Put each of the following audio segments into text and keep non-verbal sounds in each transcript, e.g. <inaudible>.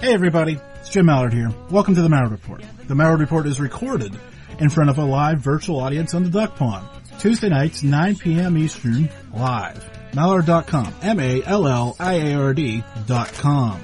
Hey everybody, it's Jim Malliard here. Welcome to the Malliard Report. The Malliard Report is recorded in front of a live virtual audience on the Duck Pond. Tuesday nights, 9 p.m. Eastern, live. Malliard.com. M-A-L-L-I-A-R-D dot com.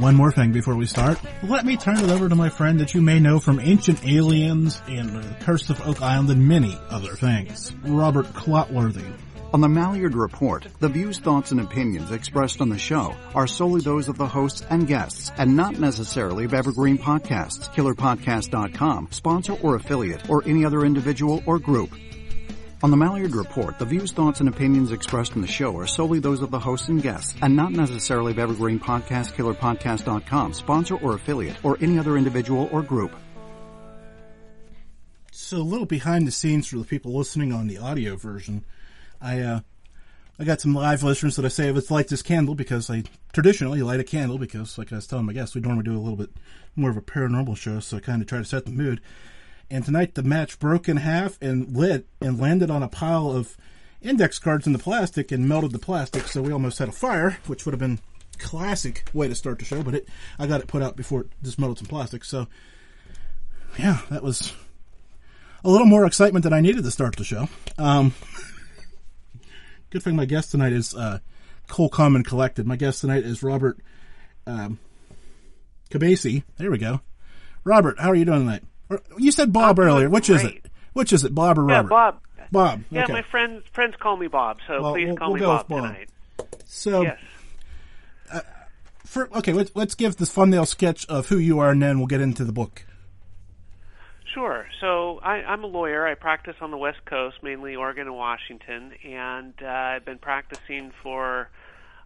One more thing before we start. Let me turn it over to my friend that you may know from Ancient Aliens and The Curse of Oak Island and many other things. Robert Clotworthy. On the Malliard Report, the views, thoughts, and opinions expressed on the show are solely those of the hosts and guests, and not necessarily of Evergreen Podcasts, KillerPodcast.com, sponsor or affiliate, or any other individual or group. On the Malliard Report, the views, thoughts, and opinions expressed in the show are solely those of the hosts and guests, and not necessarily of Evergreen Podcast, KillerPodcast.com, sponsor or affiliate, or any other individual or group. So a little behind the scenes for the people listening on the audio version. I uh, I got some live listeners that I say let's light this candle because I traditionally light a candle because, like I was telling my guests, we normally do a little bit more of a paranormal show, so I kind of try to set the mood. And tonight the match broke in half and lit and landed on a pile of index cards in the plastic and melted the plastic, so we almost had a fire, which would have been classic way to start the show. But it, I got it put out before it just melted some plastic. So, yeah, that was a little more excitement than I needed to start the show. Um, <laughs> good thing my guest tonight is uh, Cole Calm and Collected. My guest tonight is Robert um, Kabacy. There we go. Robert, how are you doing tonight? Or- You said Bob I'm earlier. Which is it? Which is it, Bob or Robert? Yeah, Robert? Bob. Bob. Yeah, okay. my friends friends call me Bob, so Well, please we'll- call we'll me Bob, Bob. tonight. So, Yes. for, okay, let's, let's give this thumbnail sketch of who you are, and then we'll get into the book. Sure. So I, I'm a lawyer. I practice on the West Coast, mainly Oregon and Washington, and uh, I've been practicing for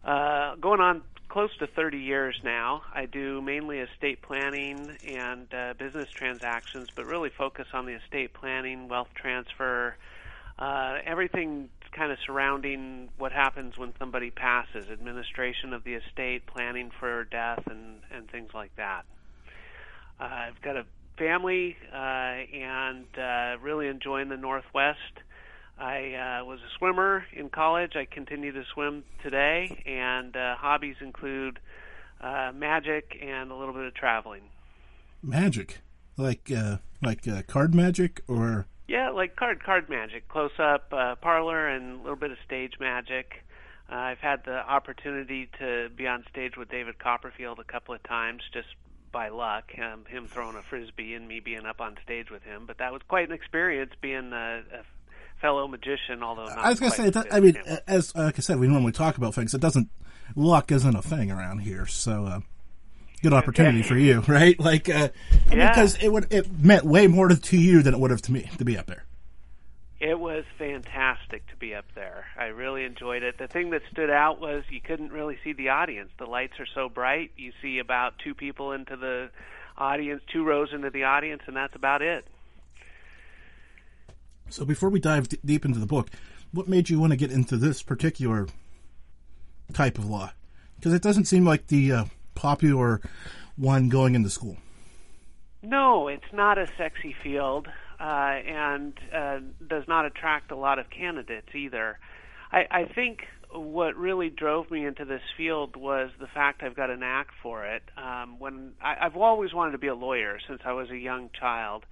uh, going on close to 30 years now. I do mainly estate planning and uh, business transactions, but really focus on the estate planning, wealth transfer, uh, everything kind of surrounding what happens when somebody passes, administration of the estate, planning for death, and, and things like that. Uh, I've got a family uh, and uh, really enjoying the Northwest. I uh, was a swimmer in college. I continue to swim today, and uh, hobbies include uh, magic and a little bit of traveling. Magic, like uh, like uh, card magic, or Yeah, like card card magic, close up uh, parlor, and a little bit of stage magic. Uh, I've had the opportunity to be on stage with David Copperfield a couple of times, just by luck, um, him throwing a frisbee and me being up on stage with him. But that was quite an experience being a, a fellow magician. Although not I was gonna say, that, I mean, as him. as like I said, we normally talk about things. It doesn't luck isn't a thing around here, so uh, good opportunity for you, <laughs> right? Like, uh, Yeah. because it would it meant way more to, to you than it would have to me to be up there. It was fantastic to be up there. I really enjoyed it. The thing that stood out was you couldn't really see the audience. The lights are so bright. You see about two people into the audience, two rows into the audience, and that's about it. So before we dive d- deep into the book, what made you want to get into this particular type of law? Because it doesn't seem like the uh, popular one going into school. No, it's not a sexy field, and uh, does not attract a lot of candidates either. I, I think what really drove me into this field was the fact I've got a knack for it. Um, when I, I've always wanted to be a lawyer since I was a young child,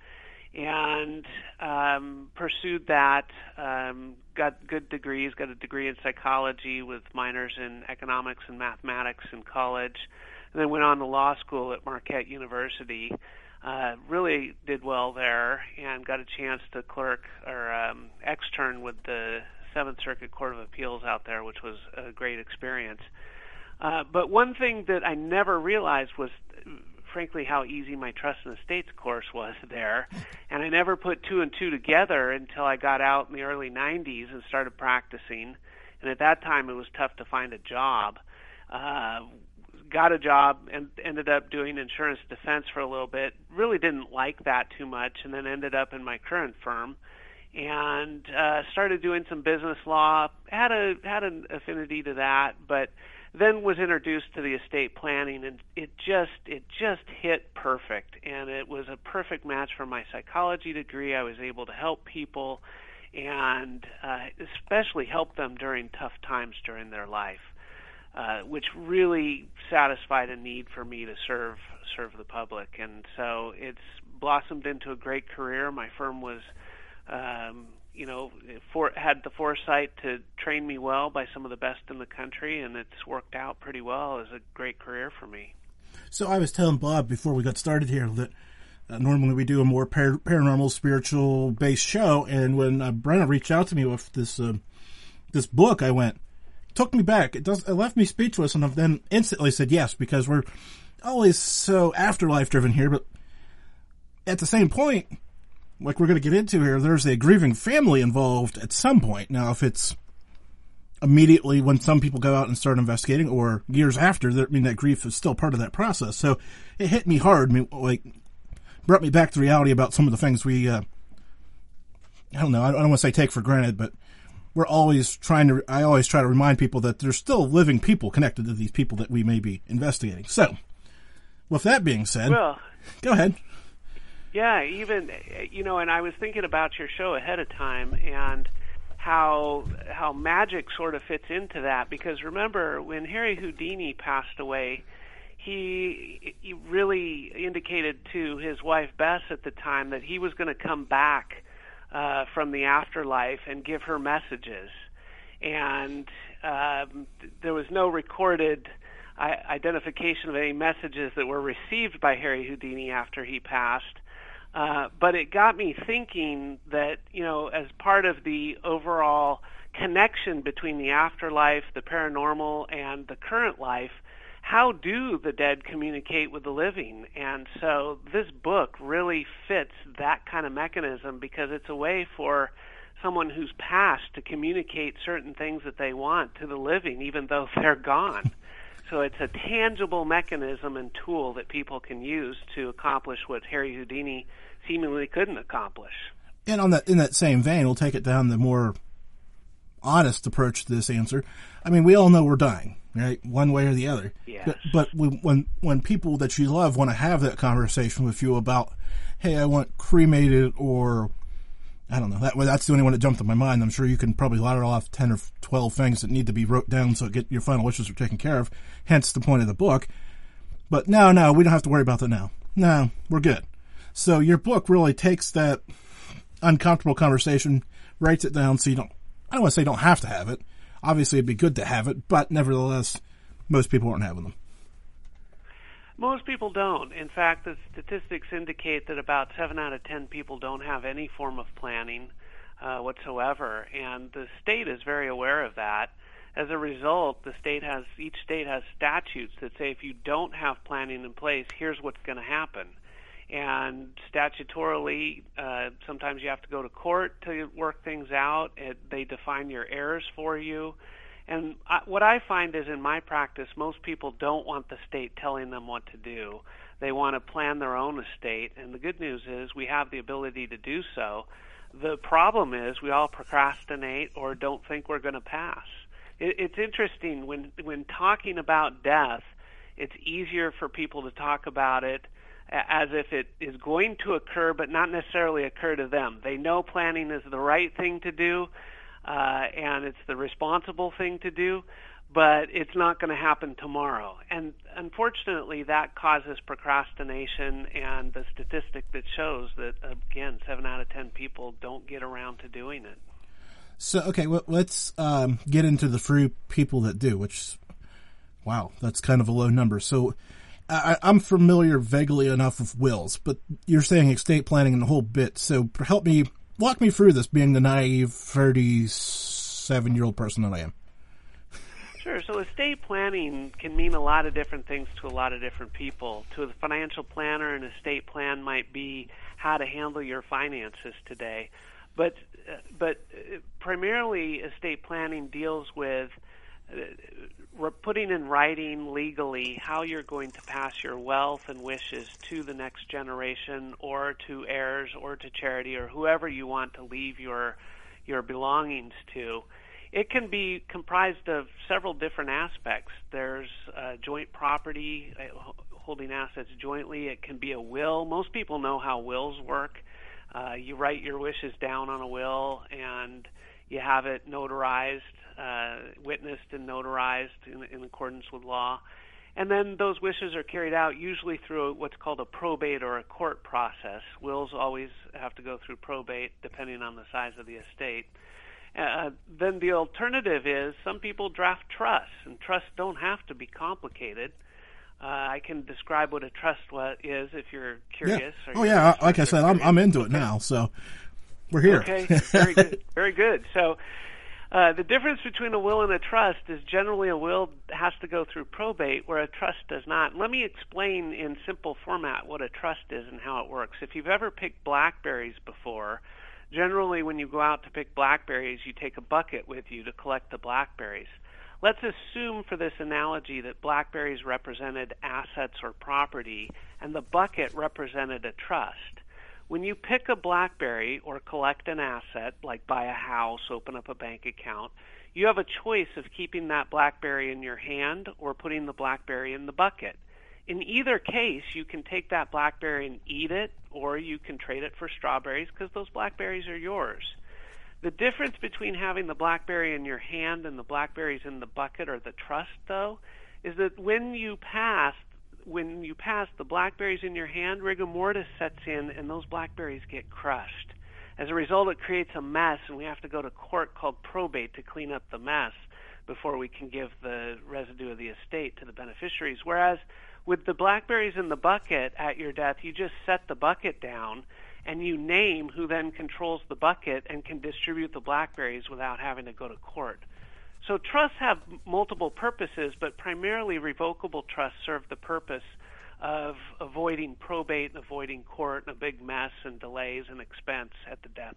and um, pursued that. Um, got good degrees. Got a degree in psychology with minors in economics and mathematics in college, and then went on to law school at Marquette University. Uh, really did well there, and got a chance to clerk or um, extern with the Seventh Circuit Court of Appeals out there, which was a great experience. Uh, but one thing that I never realized was, frankly, how easy my trust and estates course was <laughs> there, and I never put two and two together until I got out in the early '90s and started practicing. And at that time, it was tough to find a job. Uh, got a job and ended up doing insurance defense for a little bit. Really didn't like that too much, and then ended up in my current firm and uh, started doing some business law. Had a had an affinity to that, but then was introduced to the estate planning, and it just it just hit perfect, and it was a perfect match for my psychology degree. I was able to help people, and uh, especially help them during tough times during their life. Uh, which really satisfied a need for me to serve serve the public, and so it's blossomed into a great career. My firm was um, you know, for, had the foresight to train me well by some of the best in the country, and it's worked out pretty well as a great career for me. So I was telling Bob before we got started here that uh, normally we do a more par- paranormal, spiritual based show, and when uh, Brenna reached out to me with this uh, this book, I went took me back. It does it left me speechless, and I've then instantly said yes because we're always so afterlife driven here, but at the same point like we're going to get into here, there's a grieving family involved at some point. Now, if it's immediately when some people go out and start investigating or years after, I mean, that grief is still part of that process. So it hit me hard, I mean, like, brought me back to reality about some of the things we, uh, I don't know, I don't want to say take for granted, but we're always trying to, I always try to remind people that there's still living people connected to these people that we may be investigating. So, with that being said, well, go ahead. Yeah, even you know, and I was thinking about your show ahead of time and how how magic sort of fits into that because remember when Harry Houdini passed away, he he really indicated to his wife Bess at the time that he was going to come back uh, from the afterlife and give her messages, and um, there was no recorded identification of any messages that were received by Harry Houdini after he passed. Uh, but it got me thinking that, you know, as part of the overall connection between the afterlife, the paranormal, and the current life, how do the dead communicate with the living? And so this book really fits that kind of mechanism because it's a way for someone who's passed to communicate certain things that they want to the living, even though <laughs> they're gone. So it's a tangible mechanism and tool that people can use to accomplish what Harry Houdini seemingly couldn't accomplish. And on that in that same vein, we'll take it down the more honest approach to this answer. I mean, we all know we're dying, right? One way or the other. Yes. But, but when when people that you love want to have that conversation with you about, hey, I want cremated or I don't know. That that's the only one that jumped in my mind. I'm sure you can probably ladder off ten or twelve things that need to be wrote down so get your final wishes are taken care of. Hence the point of the book. But no, no, we don't have to worry about that now. No, we're good. So your book really takes that uncomfortable conversation, writes it down so you don't, I don't want to say you don't have to have it. Obviously it'd be good to have it, but nevertheless, most people aren't having them. Most people don't. In fact, the statistics indicate that about 7 out of 10 people don't have any form of planning uh, whatsoever, and the state is very aware of that. As a result, the state has each state has statutes that say if you don't have planning in place, here's what's going to happen and statutorily, uh, sometimes you have to go to court to work things out. It, they define your errors for you. And I, what I find is in my practice, most people don't want the state telling them what to do. They want to plan their own estate. And the good news is we have the ability to do so. The problem is we all procrastinate or don't think we're going to pass. It, it's interesting when when talking about death, it's easier for people to talk about it as if it is going to occur, but not necessarily occur to them. They know planning is the right thing to do, uh, and it's the responsible thing to do, but it's not going to happen tomorrow. And unfortunately, that causes procrastination, and the statistic that shows that, again, 7 out of 10 people don't get around to doing it. So, okay, well, let's um, get into the few people that do, which, wow, that's kind of a low number. So, I, am familiar vaguely enough with wills, but you're saying estate planning and the whole bit. So help me walk me through this, being the naive 37 year old person that I am. Sure. So estate planning can mean a lot of different things to a lot of different people. To the financial planner, an estate plan might be how to handle your finances today. But but primarily, estate planning deals with putting in writing legally how you're going to pass your wealth and wishes to the next generation or to heirs or to charity or whoever you want to leave your your belongings to. It can be comprised of several different aspects. There's uh, joint property, uh, holding assets jointly. It can be a will. Most people know how wills work. Uh, you write your wishes down on a will and you have it notarized, witnessed and notarized in, in accordance with law. And then those wishes are carried out usually through what's called a probate or a court process. Wills always have to go through probate depending on the size of the estate. Uh, then the alternative is some people draft trusts, and trusts don't have to be complicated. Uh, I can describe what a trust is if you're curious. Yeah. Oh yeah, like I said, I'm I'm into it now, so we're here. Okay, very good, very good. So. Uh, the difference between a will and a trust is generally a will has to go through probate, where a trust does not. Let me explain in simple format what a trust is and how it works. If you've ever picked blackberries before, generally when you go out to pick blackberries, you take a bucket with you to collect the blackberries. Let's assume for this analogy that blackberries represented assets or property and the bucket represented a trust. When you pick a blackberry or collect an asset, like buy a house, open up a bank account, you have a choice of keeping that blackberry in your hand or putting the blackberry in the bucket. In either case, you can take that blackberry and eat it, or you can trade it for strawberries because those blackberries are yours. The difference between having the blackberry in your hand and the blackberries in the bucket or the trust, though, is that when you pass, when you pass the blackberries in your hand, rigor mortis sets in, and those blackberries get crushed. As a result, it creates a mess, and we have to go to court called probate to clean up the mess before we can give the residue of the estate to the beneficiaries. Whereas with the blackberries in the bucket at your death, you just set the bucket down and you name who then controls the bucket and can distribute the blackberries without having to go to court. So trusts have multiple purposes, but primarily revocable trusts serve the purpose of avoiding probate and avoiding court and a big mess and delays and expense at the death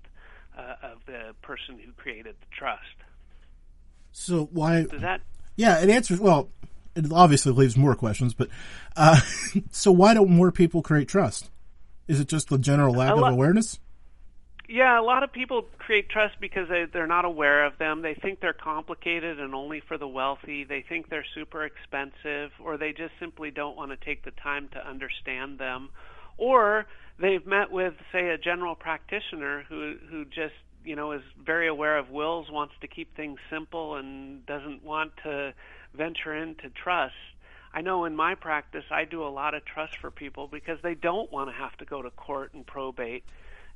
uh, of the person who created the trust. So why? Does that? Yeah, it answers. Well, it obviously leaves more questions, but uh, <laughs> so why don't more people create trust? Is it just the general lack of awareness? Yeah, a lot of people create trust because they, they're not aware of them. They think they're complicated and only for the wealthy. They think they're super expensive, or they just simply don't want to take the time to understand them. Or they've met with, say, a general practitioner who who just you know is very aware of wills, wants to keep things simple, and doesn't want to venture into trust. I know in my practice, I do a lot of trust for people because they don't want to have to go to court and probate.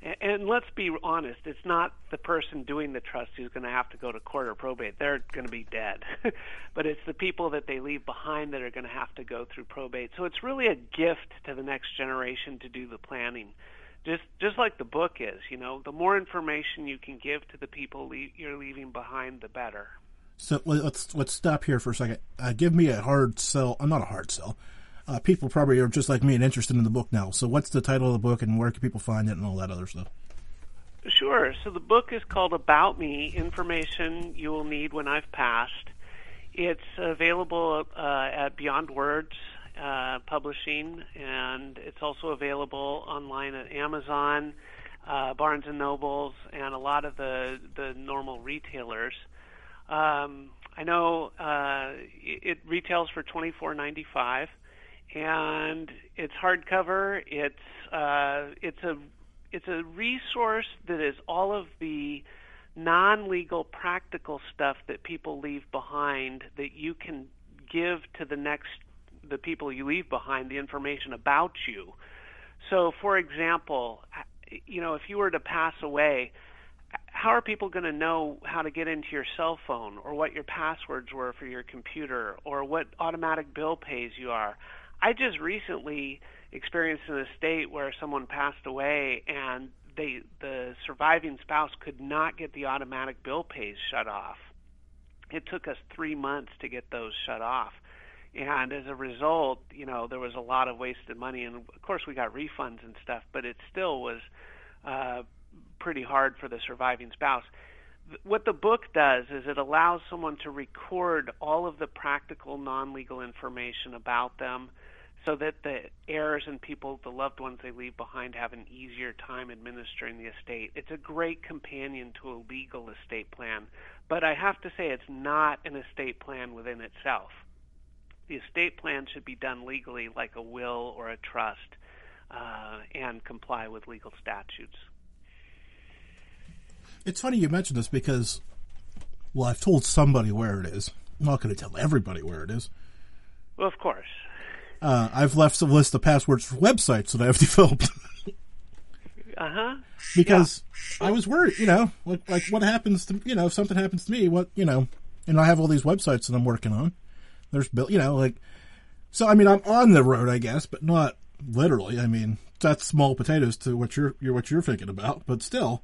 And, let's be honest, it's not the person doing the trust who's going to have to go to court or probate. They're going to be dead. <laughs> but it's the people that they leave behind that are going to have to go through probate. So it's really a gift to the next generation to do the planning. Just just like the book is, you know, the more information you can give to the people le- you're leaving behind, the better. So let's let's stop here for a second. Uh, give me a hard sell. I'm uh, not a hard sell. Uh, people probably are just like me and interested in the book now. So what's the title of the book and where can people find it and all that other stuff? Sure. So the book is called About Me: Information You Will Need When I've Passed. It's available uh, at Beyond Words uh, Publishing, and it's also available online at Amazon, uh, Barnes and Nobles, and a lot of the the normal retailers. Um, I know uh, it retails for twenty four ninety five, and it's hardcover. It's uh, it's a it's a resource that is all of the non-legal practical stuff that people leave behind that you can give to the next the people you leave behind the information about you. So, for example, you know, if you were to pass away, how are people going to know how to get into your cell phone or what your passwords were for your computer or what automatic bill pays you are? I just recently experienced an estate where someone passed away and they the surviving spouse could not get the automatic bill pays shut off. It took us 3 months to get those shut off. And as a result, you know, there was a lot of wasted money and of course we got refunds and stuff, but it still was uh pretty hard for the surviving spouse. what the book does is it allows someone to record all of the practical non-legal information about them so that the heirs and people, the loved ones they leave behind, have an easier time administering the estate. It's a great companion to a legal estate plan, but I have to say it's not an estate plan within itself. The estate plan should be done legally, like a will or a trust, uh, and comply with legal statutes. It's funny you mention this because, well, I've told somebody where it is. I'm not going to tell everybody where it is. Well, of course. Uh, I've left a list of passwords for websites that I've <laughs> developed. uh huh. Because yeah. I was worried, you know, like, like what happens to, you know, if something happens to me, what, you know, and I have all these websites that I'm working on. There's, built, you know, like, so I mean, I'm on the road, I guess, but not literally. I mean, that's small potatoes to what you're, you're what you're thinking about, but still.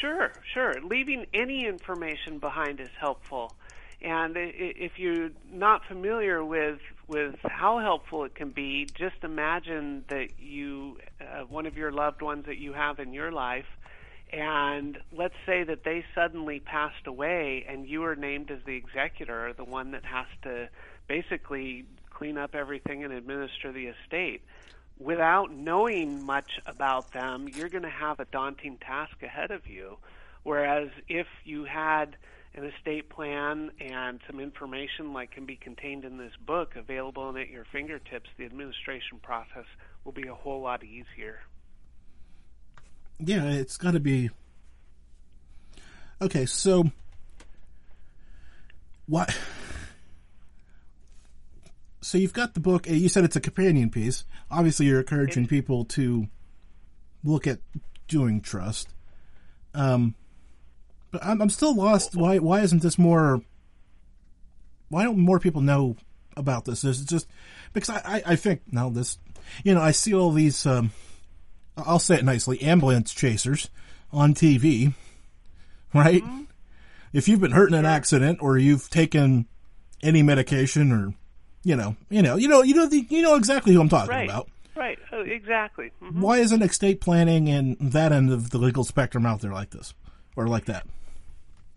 Sure, sure. Leaving any information behind is helpful. And if you're not familiar with with how helpful it can be, just imagine that you uh, one of your loved ones that you have in your life, and let's say that they suddenly passed away, and you are named as the executor, the one that has to basically clean up everything and administer the estate without knowing much about them, you're going to have a daunting task ahead of you. Whereas if you had an estate plan and some information like can be contained in this book available and at your fingertips, the administration process will be a whole lot easier. Yeah, it's got to be. Okay, so what? so you've got the book. You said it's a companion piece. Obviously, you're encouraging people to look at doing trust. Um, but I'm, I'm still lost. Why why isn't this more? Why don't more people know about this? Is just because I, I, I think now this, you know, I see all these. Um, I'll say it nicely, ambulance chasers on TV, right? Mm-hmm. If you've been hurt in an accident or you've taken any medication or you know, you know, you know, you know, the, you know exactly who I'm talking right. about. Right. Oh, exactly. Mm-hmm. Why isn't estate planning and that end of the legal spectrum out there like this or like that?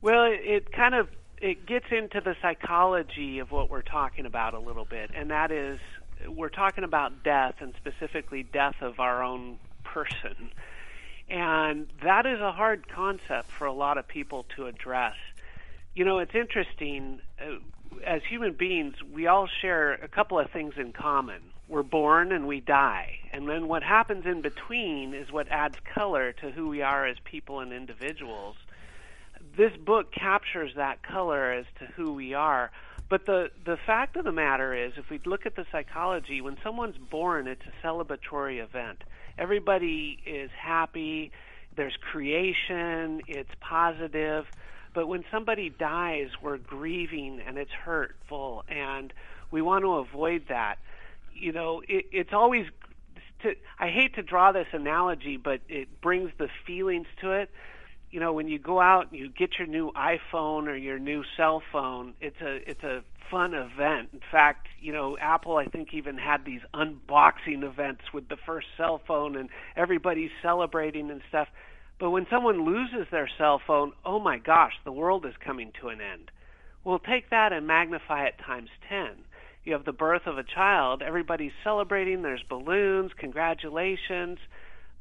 Well, it, it kind of it gets into the psychology of what we're talking about a little bit, and that is we're talking about death and specifically death of our own person. And that is a hard concept for a lot of people to address. You know, it's interesting. Uh, as human beings, we all share a couple of things in common. We're born and we die. And then what happens in between is what adds color to who we are as people and individuals. This book captures that color as to who we are. But the, the fact of the matter is, if we look at the psychology, when someone's born, it's a celebratory event. Everybody is happy, there's creation, it's positive but when somebody dies, we're grieving and it's hurtful, and we want to avoid that. You know, it, it's always. To, I hate to draw this analogy, but it brings the feelings to it. You know, when you go out and you get your new iPhone or your new cell phone, it's a it's a fun event. In fact, you know, Apple I think even had these unboxing events with the first cell phone and everybody's celebrating and stuff but when someone loses their cell phone, oh my gosh, the world is coming to an end. We'll take that and magnify it times 10. You have the birth of a child, everybody's celebrating, there's balloons, congratulations.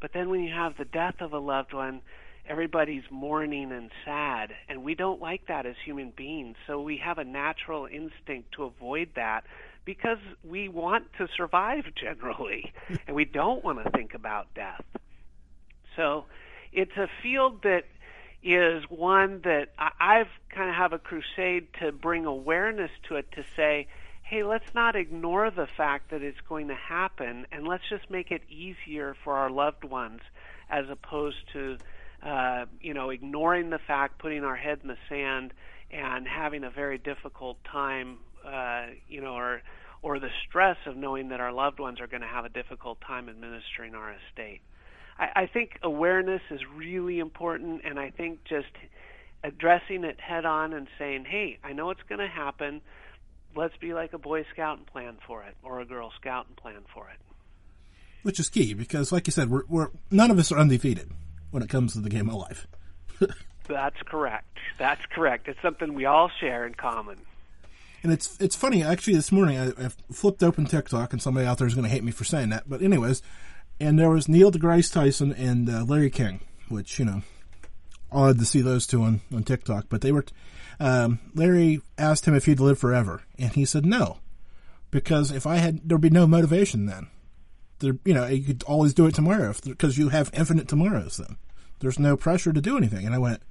But then when you have the death of a loved one, everybody's mourning and sad. And we don't like that as human beings. So we have a natural instinct to avoid that because we want to survive <laughs> generally. <laughs> and we don't want to think about death. So it's a field that is one that I've kind of have a crusade to bring awareness to it to say, hey, let's not ignore the fact that it's going to happen and let's just make it easier for our loved ones as opposed to, uh, you know, ignoring the fact, putting our head in the sand and having a very difficult time, uh, you know, or or the stress of knowing that our loved ones are going to have a difficult time administering our estate. I, I think awareness is really important, and I think just addressing it head on and saying, "Hey, I know it's going to happen. Let's be like a Boy Scout and plan for it, or a Girl Scout and plan for it." Which is key because, like you said, we're, we're none of us are undefeated when it comes to the game of life. <laughs> That's correct. That's correct. It's something we all share in common. And it's it's funny. Actually, this morning I, I flipped open TikTok, and somebody out there is going to hate me for saying that. But anyways, and there was Neil deGrasse Tyson and uh, Larry King, which you know, odd to see those two on on TikTok. But they were. Um, Larry asked him if he'd live forever, and he said no, because if I had, there'd be no motivation then. You know, you could always do it tomorrow because you have infinite tomorrows. Then there's no pressure to do anything. And I went,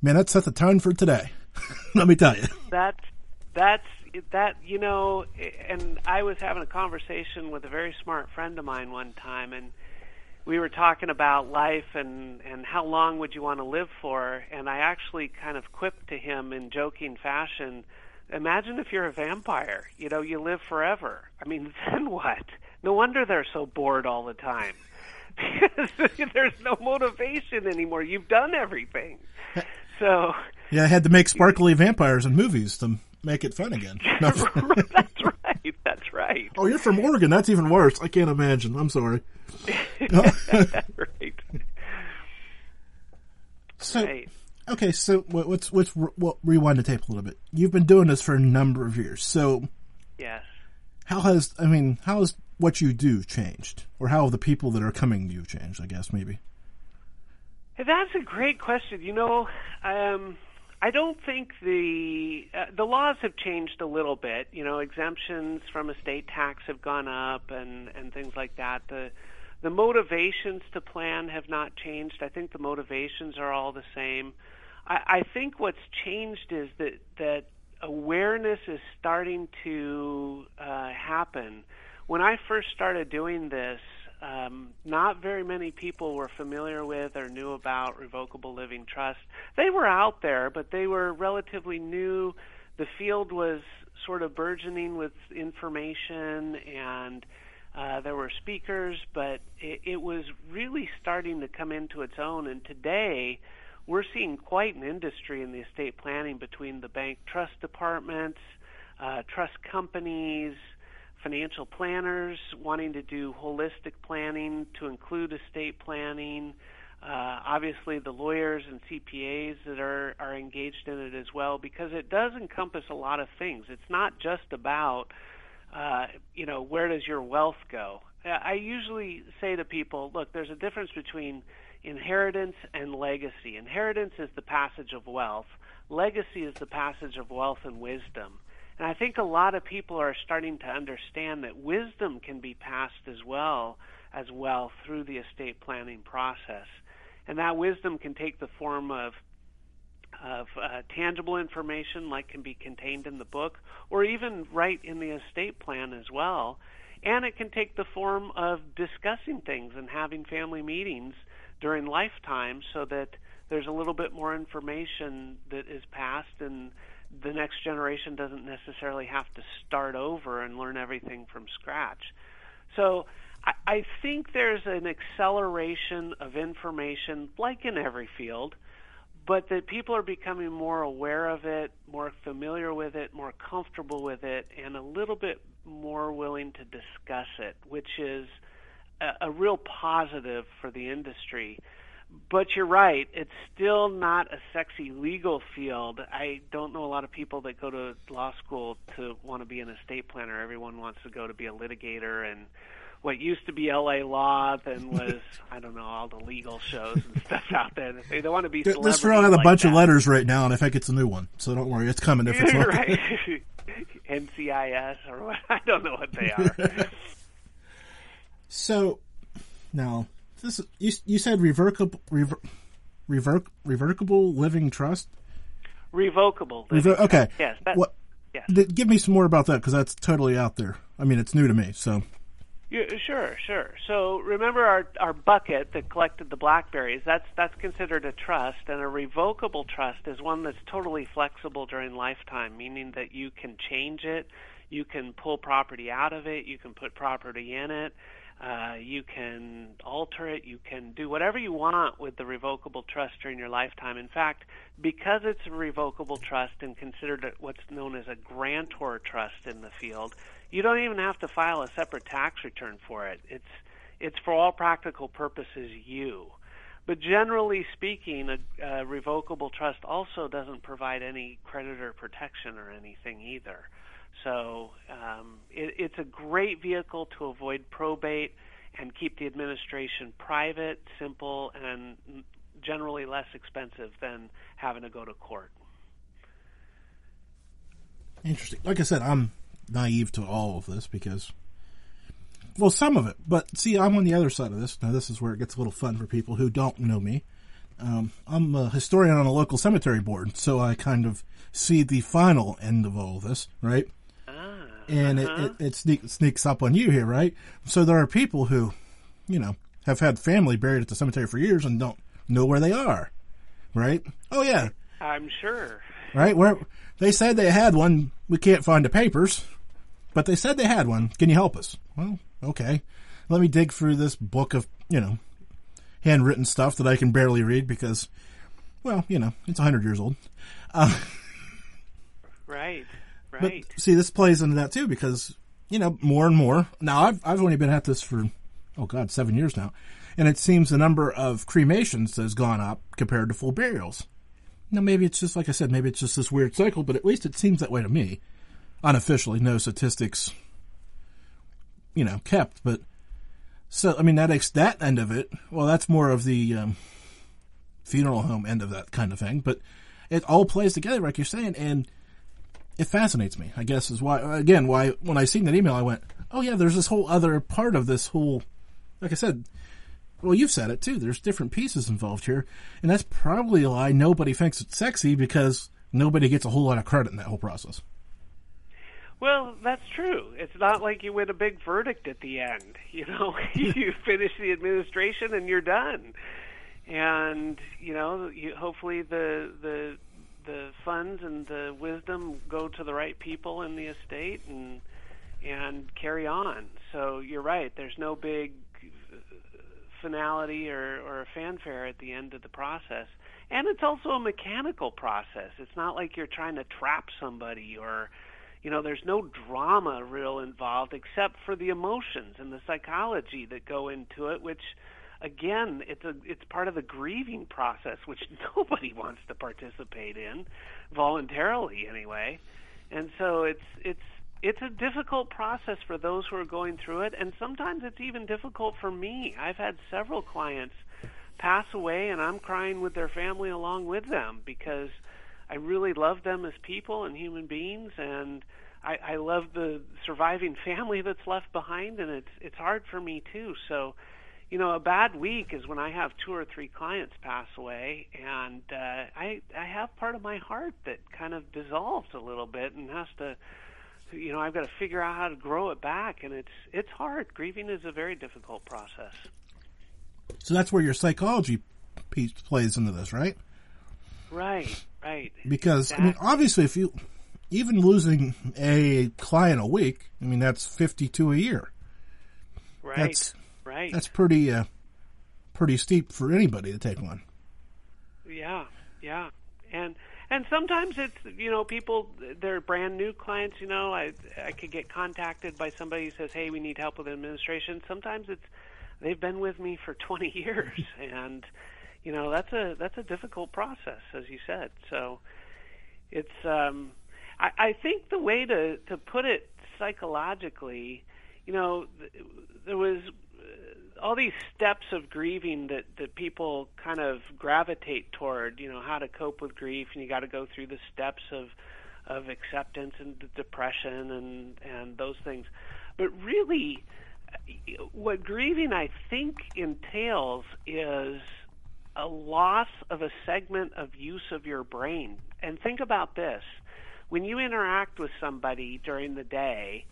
man, that set the tone for today. <laughs> Let me tell you. That's that's that you know, and I was having a conversation with a very smart friend of mine one time, and we were talking about life and and how long would you want to live for, and I actually kind of quipped to him in joking fashion. Imagine if you're a vampire. You know, you live forever. I mean, <laughs> then what? No wonder they're so bored all the time. Because <laughs> there's no motivation anymore. You've done everything. <laughs> So yeah, I had to make sparkly vampires in movies to make it fun again. No. that's right. That's right. Oh, you're from Oregon. That's even worse. I can't imagine. I'm sorry. right. So, right. Okay. So, what, what's what's what, rewind the tape a little bit. You've been doing this for a number of years. So, yes. How has I mean? How has what you do changed, or how have the people that are coming to you changed? I guess maybe. That's a great question. You know, um, I don't think the uh, the laws have changed a little bit. You know, exemptions from estate tax have gone up, and and things like that. The the motivations to plan have not changed. I think the motivations are all the same. I, I think what's changed is that that awareness is starting to uh, happen. When I first started doing this, um, not very many people were familiar with or knew about revocable living trust. They were out there, but they were relatively new. The field was sort of burgeoning with information and uh, there were speakers, but it, it was really starting to come into its own. And today, we're seeing quite an industry in the estate planning between the bank trust departments, uh, trust companies, financial planners wanting to do holistic planning to include estate planning. Uh, obviously, the lawyers and CPAs that are, are engaged in it as well, because it does encompass a lot of things. It's not just about, uh, you know, where does your wealth go? I usually say to people, look, there's a difference between inheritance and legacy. Inheritance is the passage of wealth. Legacy is the passage of wealth and wisdom. And I think a lot of people are starting to understand that wisdom can be passed as well as well through the estate planning process. And that wisdom can take the form of of uh, tangible information like can be contained in the book or even right in the estate plan as well. And it can take the form of discussing things and having family meetings during lifetime so that there's a little bit more information that is passed and the next generation doesn't necessarily have to start over and learn everything from scratch. So I, I think there's an acceleration of information, like in every field, but that people are becoming more aware of it, more familiar with it, more comfortable with it, and a little bit more willing to discuss it, which is a, a real positive for the industry but you're right. It's still not a sexy legal field. I don't know a lot of people that go to law school to want to be an estate planner. Everyone wants to go to be a litigator and what used to be LA Law then <laughs> was I don't know all the legal shows and stuff out there. They, they want to be. Let's throw out a like bunch that. of letters right now, and I think it's a new one, so don't worry, it's coming. If it's <laughs> not. right, <laughs> NCIS or what? I don't know what they are. So now this you you said revocable rever, revoc, revocable living trust. Revocable. Revo- okay. Yes. That, what? Yes. Th- give me some more about that because that's totally out there. I mean, it's new to me. So. Yeah, sure, sure. So remember our our bucket that collected the blackberries. That's that's considered a trust, and a revocable trust is one that's totally flexible during lifetime, meaning that you can change it, you can pull property out of it, you can put property in it. Uh, you can alter it. You can do whatever you want with the revocable trust during your lifetime. In fact, because it's a revocable trust and considered what's known as a grantor trust in the field, you don't even have to file a separate tax return for it. It's it's for all practical purposes you. But generally speaking, a, a revocable trust also doesn't provide any creditor protection or anything either. So um, it, it's a great vehicle to avoid probate and keep the administration private, simple, and generally less expensive than having to go to court. Interesting. Like I said, I'm naive to all of this because, well, some of it. But see, I'm on the other side of this. Now, this is where it gets a little fun for people who don't know me. Um, I'm a historian on a local cemetery board, so I kind of see the final end of all this, right? And uh-huh. it, it, it sneak, sneaks up on you here, right? So there are people who, you know, have had family buried at the cemetery for years and don't know where they are, right? Oh yeah, I'm sure. right? Where they said they had one, we can't find the papers, but they said they had one. Can you help us? Well, okay. Let me dig through this book of you know handwritten stuff that I can barely read because, well, you know, it's a hundred years old. Uh, <laughs> Right, But see, this plays into that too because you know more and more. Now I've I've only been at this for oh god seven years now, and it seems the number of cremations has gone up compared to full burials. Now maybe it's just like I said, maybe it's just this weird cycle, but at least it seems that way to me. Unofficially, no statistics, you know, kept. But so I mean that ex- that end of it. Well, that's more of the um, funeral home end of that kind of thing. But it all plays together, like you're saying, and it fascinates me. I guess is why again why when I seen that email I went, oh yeah, there's this whole other part of this whole. Like I said, well you've said it too. There's different pieces involved here, and that's probably why nobody thinks it's sexy because nobody gets a whole lot of credit in that whole process. Well, that's true. It's not like you win a big verdict at the end. <laughs> You know, <laughs> you finish the administration and you're done. And you know, you, hopefully the the the funds and the wisdom go to the right people in the estate and and carry on. So you're right. There's no big uh, finality or, or fanfare at the end of the process. And it's also a mechanical process. It's not like you're trying to trap somebody or you know there's no drama real involved except for the emotions and the psychology that go into it which again it's a it's part of the grieving process which <laughs> nobody wants to participate in voluntarily anyway. And so it's it's it's a difficult process for those who are going through it. And sometimes it's even difficult for me. I've had several clients pass away and i'm crying with their family along with them because I really love them as people and human beings, and I, I love the surviving <laughs> family that's left behind, and it's it's hard for me too. So, you know, a bad week is when I have two or three clients pass away, and uh, I I have part of my heart that kind of dissolves a little bit and has to, you know, I've got to figure out how to grow it back, and it's it's hard. Grieving is a very difficult process. So that's where your psychology piece plays into this, right? Right, right. Because I mean, obviously, if you even losing a client a week, I mean that's fifty-two a year. Right, That's right. that's pretty uh, pretty steep for anybody to take on. Yeah, yeah, and and sometimes it's you know people they're brand new clients. You know, I I could get contacted by somebody who says, "Hey, we need help with administration." Sometimes it's they've been with me for <laughs> 20 years, and you know that's a that's a difficult process, as you said. So it's um, I, I think the way to to put it psychologically, you know, th- there was all these steps of grieving that that people kind of gravitate toward. You know, how to cope with grief, and you got to go through the steps of of acceptance and depression and and those things. But really, what grieving I think entails is a loss of a segment of use of your brain. And think about this when you interact with somebody during the day,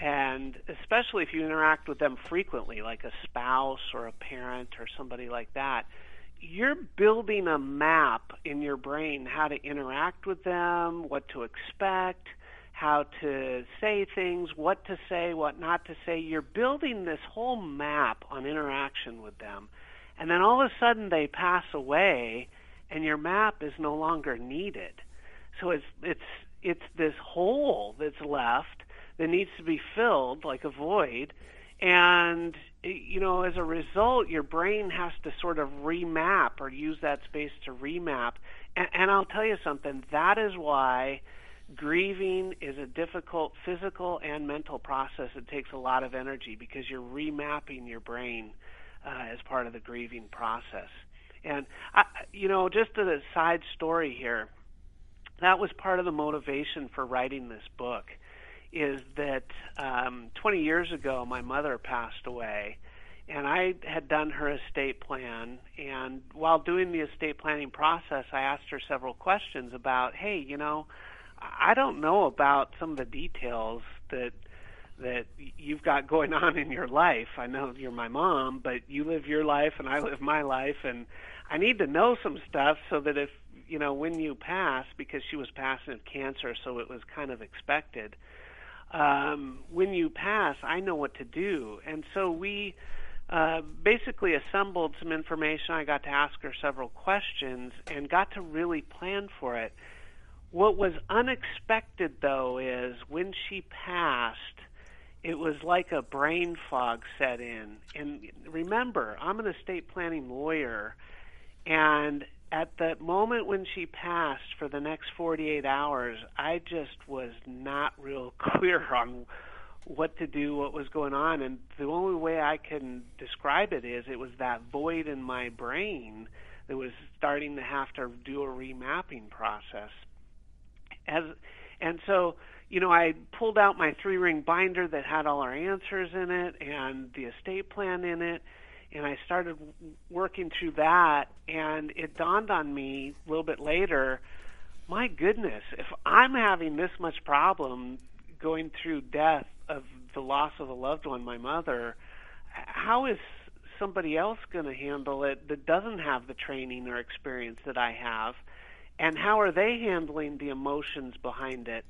and especially if you interact with them frequently, like a spouse or a parent or somebody like that, you're building a map in your brain how to interact with them, what to expect, how to say things, what to say, what not to say. You're building this whole map on interaction with them. And then all of a sudden they pass away and your map is no longer needed. So it's it's it's this hole that's left that needs to be filled like a void And you know, as a result, your brain has to sort of remap or use that space to remap. And, and I'll tell you something. That is why grieving is a difficult physical and mental process. It takes a lot of energy because you're remapping your brain uh, as part of the grieving process. And I, you know, just a side story here, that was part of the motivation for writing this book. Is that um, 20 years ago my mother passed away, and I had done her estate plan. And while doing the estate planning process, I asked her several questions about, hey, you know, I don't know about some of the details that that you've got going on in your life. I know you're my mom, but you live your life and I live my life and I need to know some stuff so that if, you know, when you pass because she was passing of cancer, so it was kind of expected. Um when you pass, I know what to do. And so we uh, basically assembled some information. I got to ask her several questions and got to really plan for it. What was unexpected, though, is when she passed, it was like a brain fog set in. And remember, I'm an estate planning lawyer, and at the moment when she passed for the next 48 hours, I just was not real <laughs> clear on what to do, what was going on, and the only way I can describe it is it was that void in my brain that was starting to have to do a remapping process. As and so you know I pulled out my three ring binder that had all our answers in it and the estate plan in it and I started working through that and it dawned on me a little bit later my goodness if I'm having this much problem going through death of the loss of a loved one my mother how is somebody else going to handle it that doesn't have the training or experience that I have and how are they handling the emotions behind it?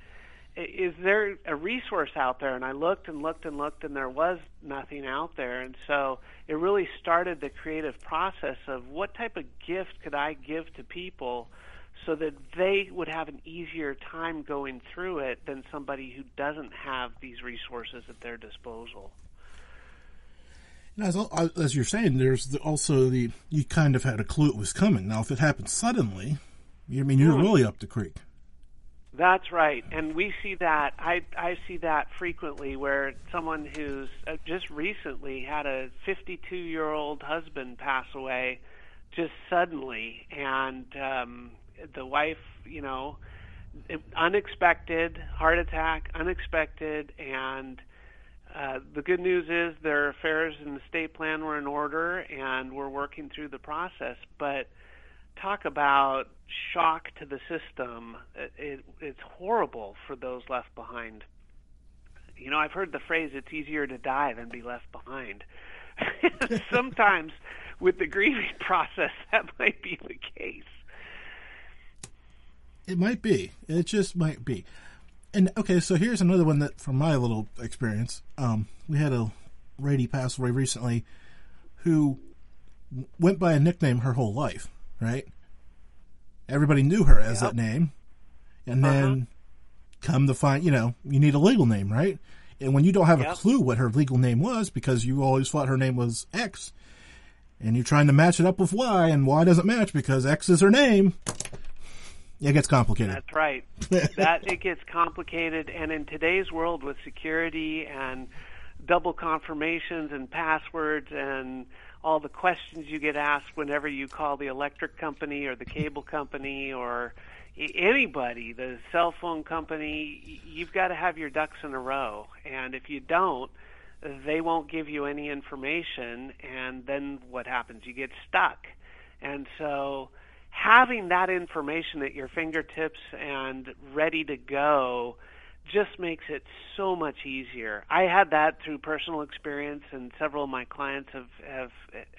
Is there a resource out there? And I looked and looked and looked, and there was nothing out there. And so it really started the creative process of what type of gift could I give to people so that they would have an easier time going through it than somebody who doesn't have these resources at their disposal. As, as you're saying, there's also the you kind of had a clue it was coming. Now, if it happened suddenly, you mean you're hmm. really up the creek? That's right, and we see that. I I see that frequently, where someone who's uh, just recently had a 52 year old husband pass away, just suddenly, and um, the wife, you know, unexpected heart attack, unexpected, and uh, the good news is their affairs and the state plan were in order, and we're working through the process, but talk about shock to the system. It, it, it's horrible for those left behind. You know, I've heard the phrase, it's easier to die than be left behind. <laughs> Sometimes with the grieving <laughs> process, that might be the case. It might be. It just might be. And okay, so here's another one that from my little experience. Um, we had a lady pass away recently who went by a nickname her whole life right? Everybody knew her as yep. that name. And uh-huh. then come to find, you know, you need a legal name, right? And when you don't have yep. a clue what her legal name was because you always thought her name was X and you're trying to match it up with Y and Y doesn't match because X is her name, it gets complicated. That's right. <laughs> that it gets complicated and in today's world with security and double confirmations and passwords and all the questions you get asked whenever you call the electric company or the cable company or anybody, the cell phone company, you've got to have your ducks in a row. And if you don't, they won't give you any information. And then what happens? You get stuck. And so having that information at your fingertips and ready to go just makes it so much easier. I had that through personal experience, and several of my clients have have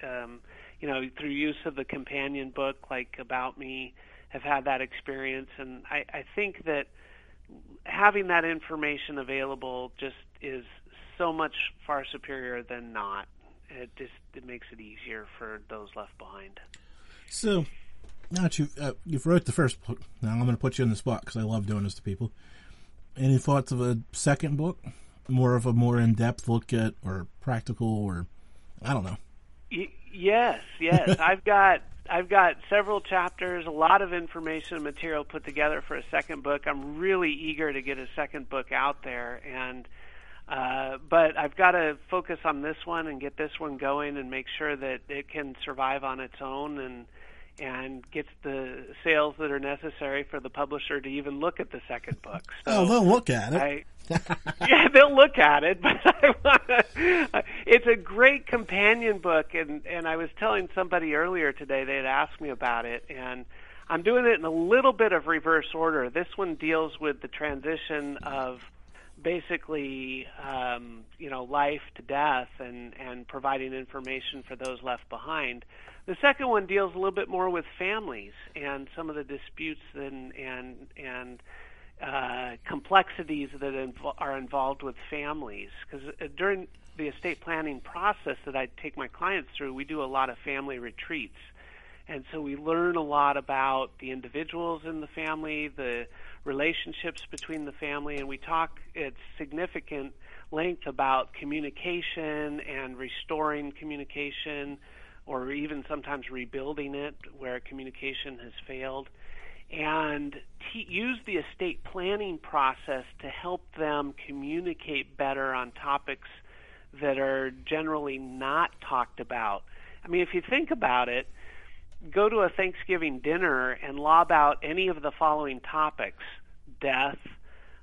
um, you know through use of the companion book like About Me have had that experience, and I, I think that having that information available just is so much far superior than not. It just it makes it easier for those left behind. So, now that you uh, you've wrote the first book, now I'm going to put you in the spot because I love doing this to people. Any thoughts of a second book? more of a more in depth look at or practical or I don't know. Y- yes, yes. <laughs> I've got I've got several chapters, a lot of information and material put together for a second book. I'm really eager to get a second book out there, and uh, but I've got to focus on this one and get this one going and make sure that it can survive on its own and and gets the sales that are necessary for the publisher to even look at the second book. So oh, they'll look at it. I, <laughs> yeah, they'll look at it, <laughs> but I wanna, it's a great companion book, and and I was telling somebody earlier today they had asked me about it, and I'm doing it in a little bit of reverse order. This one deals with the transition of basically um, you know life to death and and providing information for those left behind. The second one deals a little bit more with families and some of the disputes and and and uh, complexities that are involved with families. Because uh, during the estate planning process that I take my clients through, we do a lot of family retreats. And so we learn a lot about the individuals in the family, the relationships between the family, and we talk at significant length about communication and restoring communication, or even sometimes rebuilding it where communication has failed and t- use the estate planning process to help them communicate better on topics that are generally not talked about. I mean, if you think about it, go to a Thanksgiving dinner and lob out any of the following topics death,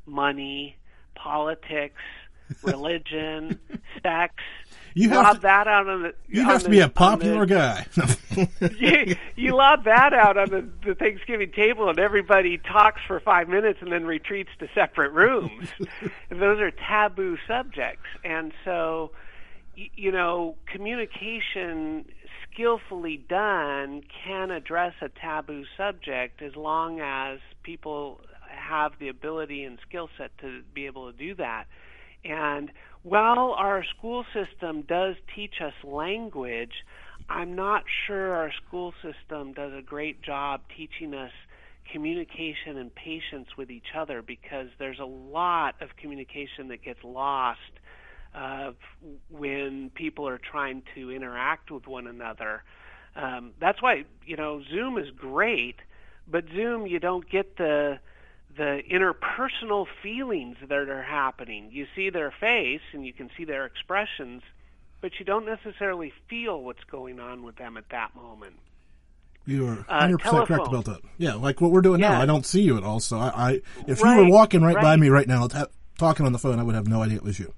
money, politics, <laughs> religion, sex, you lob have to, that out on the. You have to be a popular the, guy. <laughs> <laughs> you, you lob that out on the, the Thanksgiving table, and everybody talks for five minutes and then retreats to separate rooms. <laughs> those are taboo subjects, and so you know communication skillfully done can address a taboo subject as long as people have the ability and skill set to be able to do that. And while our school system does teach us language, I'm not sure our school system does a great job teaching us communication and patience with each other because there's a lot of communication that gets lost uh, when people are trying to interact with one another. Um, that's why you know Zoom is great, but Zoom you don't get the the interpersonal feelings that are happening. You see their face and you can see their expressions, but you don't necessarily feel what's going on with them at that moment. You are 100 uh, correct about that. Yeah, like what we're doing yeah. now. I don't see you at all. So I, I if right, you were walking right, right, by me right now, talking on the phone, I would have no idea it was you.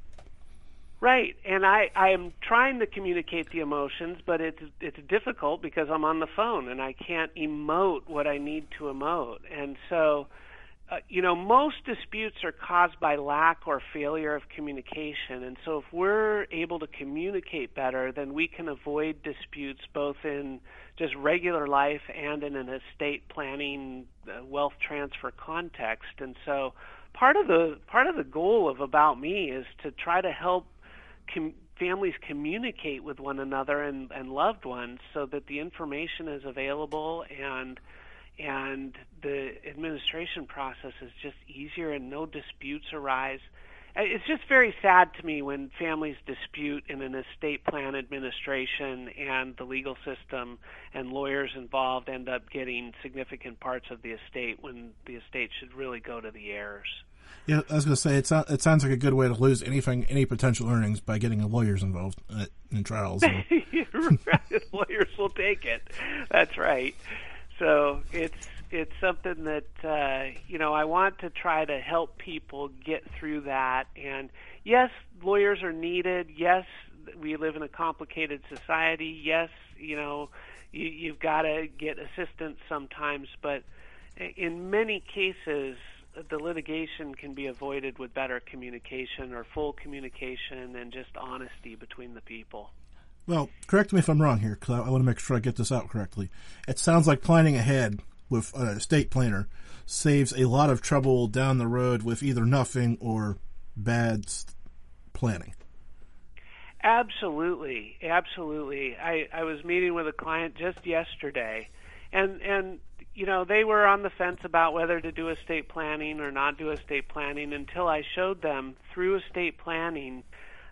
Right, and I I am trying to communicate the emotions, but it's it's difficult because I'm on the phone and I can't emote what I need to emote, and so uh, you know, most disputes are caused by lack or failure of communication. And so if we're able to communicate better, then we can avoid disputes both in just regular life and in an estate planning uh, wealth transfer context. And so part of the part of the goal of about me is to try to help com- families communicate with one another and, and loved ones so that the information is available and and the administration process is just easier and no disputes arise. Uh, it's just very sad to me when families dispute in an estate plan administration and the legal system and lawyers involved end up getting significant parts of the estate when the estate should really go to the heirs. Yeah, I was going to say it, it sounds like a good way to lose anything, any potential earnings by getting lawyers involved uh, in trials. <laughs> <laughs> lawyers will take it. That's right. So it's it's something that uh, you know I want to try to help people get through that. And yes, lawyers are needed. Yes, we live in a complicated society. Yes, you know you, you've got to get assistance sometimes, but in many cases the litigation can be avoided with better communication or full communication and just honesty between the people. Well, correct me if I'm wrong here, because I, I, want to make sure I get this out correctly. It sounds like planning ahead with a estate planner saves a lot of trouble down the road with either nothing or bad planning. Absolutely, absolutely. I, I was meeting with a client just yesterday, and and you know, they were on the fence about whether to do estate planning or not do estate planning until I showed them through estate planning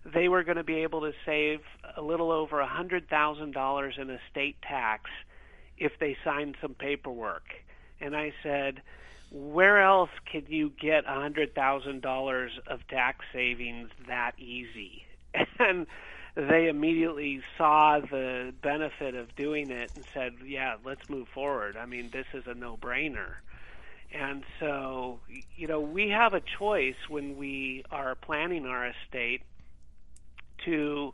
they were going to be able to save a little over a $100,000 in estate tax if they signed some paperwork. And I said, where else can you get a $100,000 of tax savings that easy? <laughs> And they immediately saw the benefit of doing it and said, "Yeah, let's move forward." I mean, this is a no-brainer. And so, you know, we have a choice when we are planning our estate to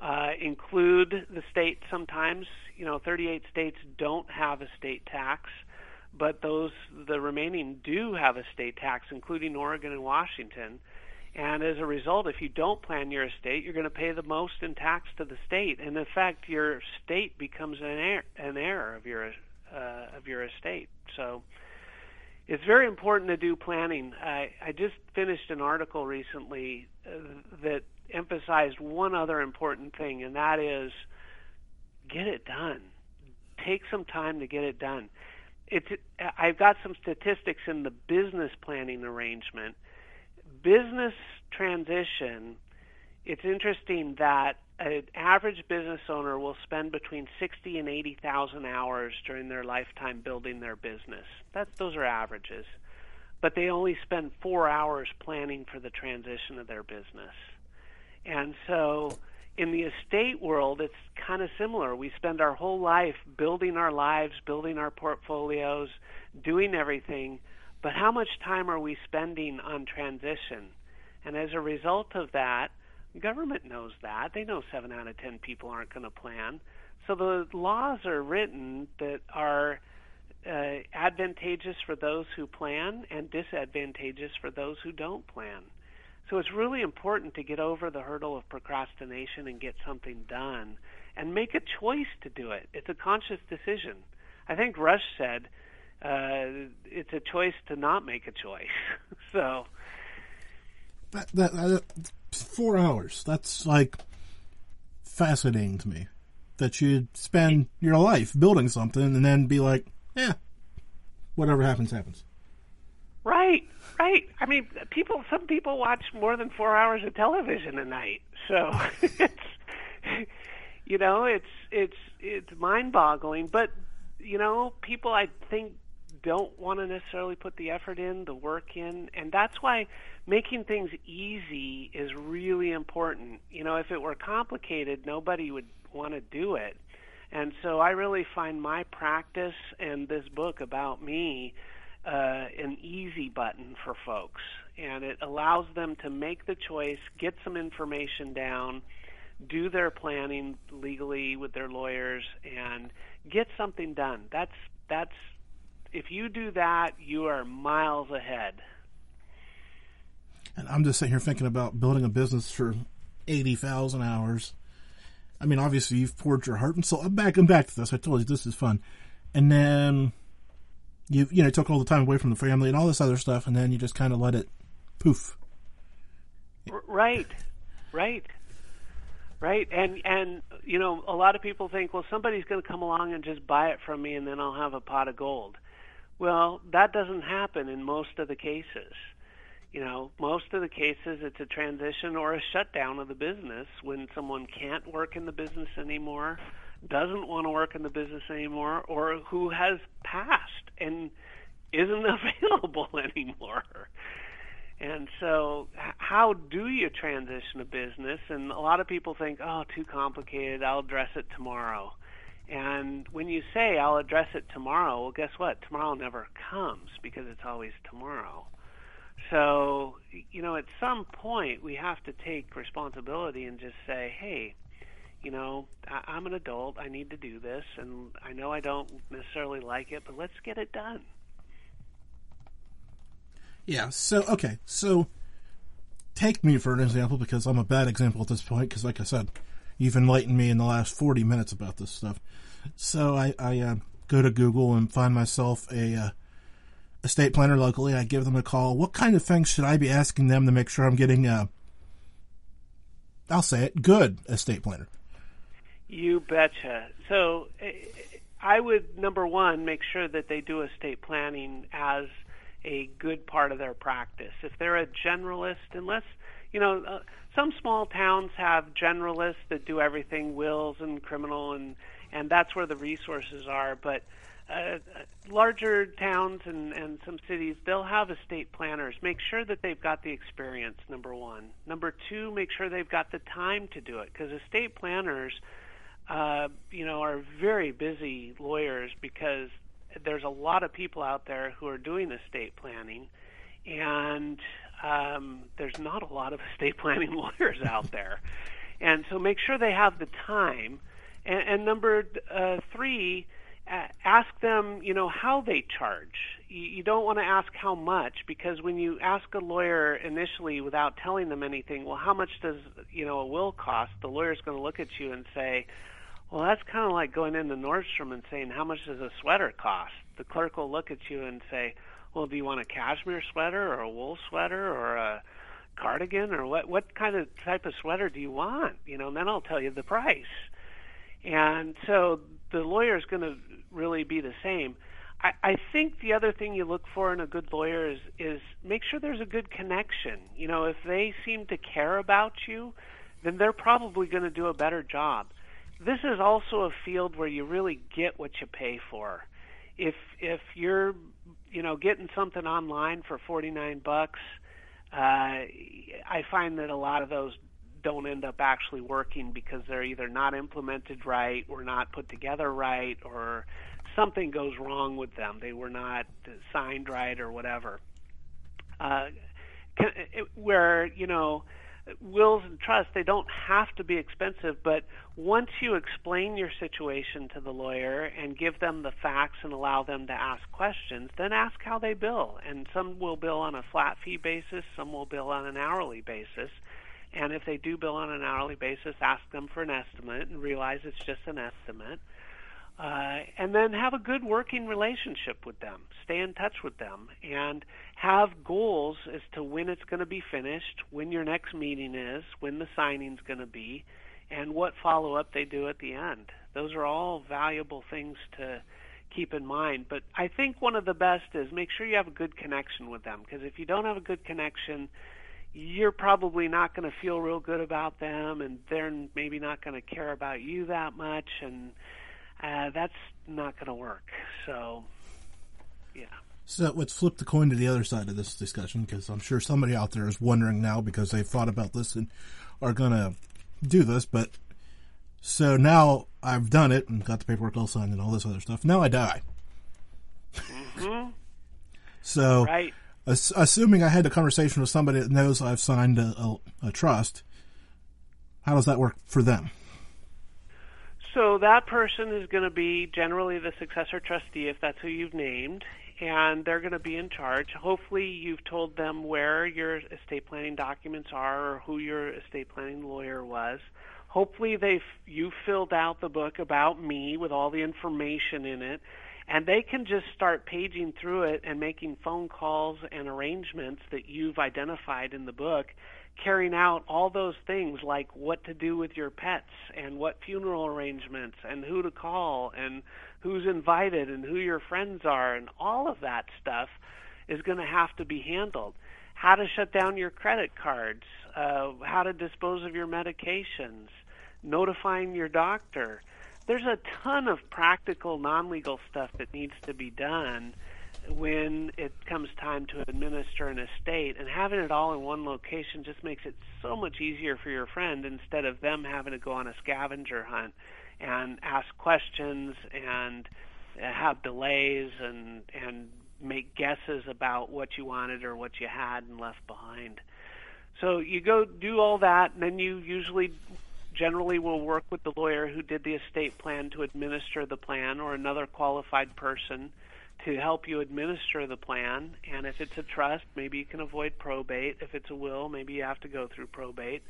uh, include the state. Sometimes, you know, 38 states don't have a state tax, but those the remaining do have a state tax, including Oregon and Washington. And as a result, if you don't plan your estate, you're going to pay the most in tax to the state, and in fact, your state becomes an heir, an heir of your uh, of your estate. So it's very important to do planning. I, I just finished an article recently uh, that emphasized one other important thing, and that is get it done. Take some time to get it done. It's I've got some statistics in the business planning arrangement business transition, it's interesting that an average business owner will spend between 60 and 80,000 hours during their lifetime building their business. That those are averages. But they only spend 4 hours planning for the transition of their business. And so in the estate world, it's kind of similar. We spend our whole life building our lives, building our portfolios, doing everything but how much time are we spending on transition? And as a result of that, government knows that. They know 7 out of 10 people aren't going to plan. So the laws are written that are uh, advantageous for those who plan and disadvantageous for those who don't plan. So it's really important to get over the hurdle of procrastination and get something done and make a choice to do it. It's a conscious decision. I think Rush said, uh, it's a choice to not make a choice. <laughs> so that, that, that four hours. That's like fascinating to me. That you'd spend your life building something and then be like, yeah, whatever happens, happens. Right. I mean, people. Some people watch more than four hours of television a night. So <laughs> it's, you know, it's it's it's mind-boggling. But you know, people I think don't want to necessarily put the effort in, the work in, and that's why making things easy is really important. You know, if it were complicated, nobody would want to do it. And so I really find my practice and this book about me uh, an easy button for folks. And it allows them to make the choice, get some information down, do their planning legally with their lawyers, and get something done. That's that's if you do that, you are miles ahead. And I'm just sitting here thinking about building a business for eighty thousand hours. I mean, obviously you've poured your heart and soul. I'm back. I'm back to this. I told you this is fun, and then you you know took all the time away from the family and all this other stuff, and then you just kind of let it poof. Right, right, right. And and you know, a lot of people think, well, somebody's going to come along and just buy it from me, and then I'll have a pot of gold. Well, that doesn't happen in most of the cases. You know, most of the cases it's a transition or a shutdown of the business when someone can't work in the business anymore, doesn't want to work in the business anymore, or who has passed and isn't <laughs> available <laughs> anymore. And so, how do you transition a business? And a lot of people think, oh, too complicated, I'll address it tomorrow. And when you say, I'll address it tomorrow, well, guess what? Tomorrow never comes because it's always tomorrow. So, you know, at some point we have to take responsibility and just say, hey, you know, I- I'm an adult. I need to do this. And I know I don't necessarily like it, but let's get it done. Yeah. So, okay. So, take me for an example because I'm a bad example at this point because, like I said, you've enlightened me in the last 40 minutes about this stuff. So I, I uh, go to Google and find myself a uh, estate planner locally. I give them a call. What kind of things should I be asking them to make sure I'm getting a, I'll say it, good estate planner? You betcha. So I would number one make sure that they do estate planning as a good part of their practice. If they're a generalist, unless you know, uh, some small towns have generalists that do everything, wills and criminal, and and that's where the resources are. But uh, larger towns and, and some cities, they'll have estate planners. Make sure that they've got the experience, number one. Number two, make sure they've got the time to do it, because estate planners, uh, you know, are very busy lawyers because there's a lot of people out there who are doing estate planning, and um, there's not a lot of <laughs> estate planning <laughs> lawyers out there. And so make sure they have the time. And, and number uh, three, ask them, you know, how they charge. You, you don't want to ask how much because when you ask a lawyer initially without telling them anything, well, how much does you know a will cost? The lawyer's going to look at you and say, well, that's kind of like going into Nordstrom and saying, how much does a sweater cost? The clerk will look at you and say, well, do you want a cashmere sweater or a wool sweater or a cardigan or what what kind of type of sweater do you want? You know, and then I'll tell you the price. And so the lawyer is going to really be the same. I, I think the other thing you look for in a good lawyer is is make sure there's a good connection. You know, if they seem to care about you, then they're probably going to do a better job. This is also a field where you really get what you pay for. If if you're you know getting something online for 49 bucks, uh, I find that a lot of those don't end up actually working because they're either not implemented right or not put together right or something goes wrong with them. They were not signed right or whatever. Uh, where you know wills and trusts they don't have to be expensive but once you explain your situation to the lawyer and give them the facts and allow them to ask questions then ask how they bill and some will bill on a flat fee basis some will bill on an hourly basis and if they do bill on an hourly basis, ask them for an estimate and realize it's just an estimate. Uh, and then have a good working relationship with them. Stay in touch with them and have goals as to when it's going to be finished, when your next meeting is, when the signing's going to be, and what follow up they do at the end. Those are all valuable things to keep in mind. But I think one of the best is make sure you have a good connection with them because if you don't have a good connection, you're probably not going to feel real good about them, and they're maybe not going to care about you that much, and uh, that's not going to work. So, yeah. So let's flip the coin to the other side of this discussion because I'm sure somebody out there is wondering now because they've thought about this and are going to do this. But so now I've done it and got the paperwork all signed and all this other stuff. Now I die. Mm-hmm. so right assuming I had a conversation with somebody that knows I've signed a, a, a trust, how does that work for them? So that person is going to be generally the successor trustee if that's who you've named, and they're going to be in charge. Hopefully, you've told them where your estate planning documents are or who your estate planning lawyer was. Hopefully, they've you filled out the book about me with all the information in it and they can just start paging through it and making phone calls and arrangements that you've identified in the book carrying out all those things like what to do with your pets and what funeral arrangements and who to call and who's invited and who your friends are and all of that stuff is going to have to be handled. How to shut down your credit cards uh, how to dispose of your medications notifying your doctor. There's a ton of practical non-legal stuff that needs to be done when it comes time to administer an estate and having it all in one location just makes it so much easier for your friend instead of them having to go on a scavenger hunt and ask questions and uh, have delays and and make guesses about what you wanted or what you had and left behind. So you go do all that and then you usually generally will work with the lawyer who did the estate plan to administer the plan or another qualified person to help you administer the plan. And if it's a trust, maybe you can avoid probate. If it's a will, maybe you have to go through probate.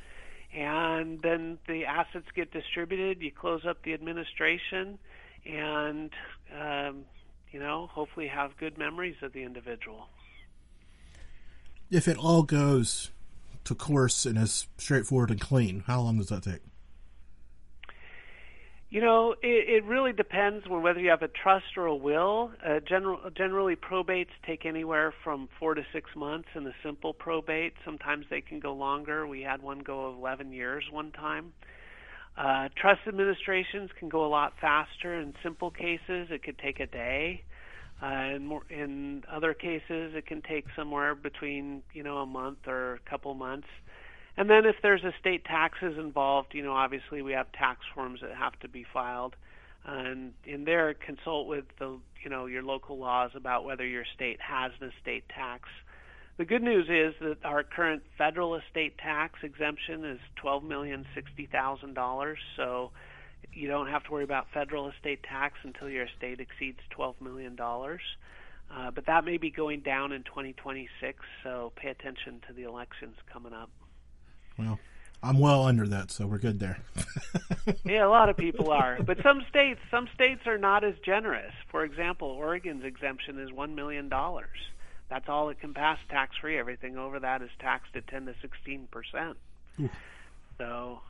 And then the assets get distributed, you close up the administration, and, um, you know, hopefully have good memories of the individual. If it all goes to course and is straightforward and clean, how long does that take? You know, it, it really depends on whether you have a trust or a will. Uh, general, generally, probates take anywhere from four to six months in a simple probate. Sometimes they can go longer. We had one go of 11 years one time. Uh, trust administrations can go a lot faster. In simple cases, it could take a day. Uh, in, more, in other cases, it can take somewhere between you know a month or a couple months. And then if there's estate taxes involved, you know, obviously we have tax forms that have to be filed. And in there, consult with the, you know, your local laws about whether your state has an estate tax. The good news is that our current federal estate tax exemption is twelve million sixty thousand dollars. So you don't have to worry about federal estate tax until your estate exceeds twelve million dollars. Uh, but that may be going down in 2026. So pay attention to the elections coming up. Well, I'm well under that, so we're good there. <laughs> yeah, a lot of people are, but some states some states are not as generous. For example, Oregon's exemption is one million dollars. That's all it can pass tax free. Everything over that is taxed at ten to sixteen percent. So,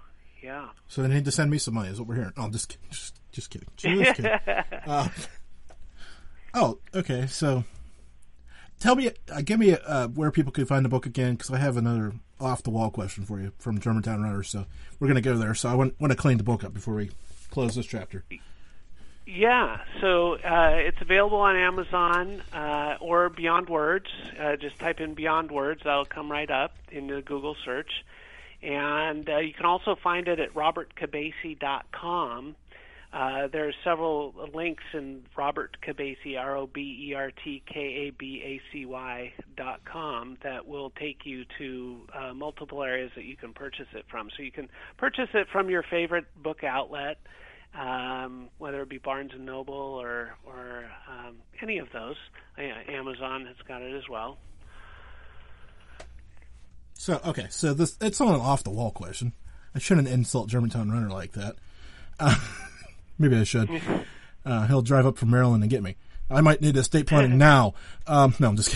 yeah. So they need to send me some money. Is what we're hearing. Oh, just kidding. Just, just kidding. Just kidding. <laughs> uh, oh, okay. So, tell me, uh, give me uh, where people can find the book again, because I have another off the wall question for you from Germantown Runners. So we're going to go there. So I want, want to clean the book up before we close this chapter. Yeah, so uh, it's available on Amazon uh, or Beyond Words. Uh, just type in Beyond Words, that'll come right up in the Google search. And uh, you can also find it at robertkabacy.com. Uh, there are several links in Robert Kabacy, R O B E R T K A B A C Y dot com, that will take you to uh, multiple areas that you can purchase it from. So you can purchase it from your favorite book outlet, um, whether it be Barnes and Noble or or um, any of those. Uh, Amazon has got it as well. So okay, so this it's not an off the wall question. I shouldn't insult Germantown Runner like that. Uh, <laughs> maybe I should. <laughs> Uh, he'll drive up from Maryland and get me. I might need estate planning <laughs> now. Um, no, I'm just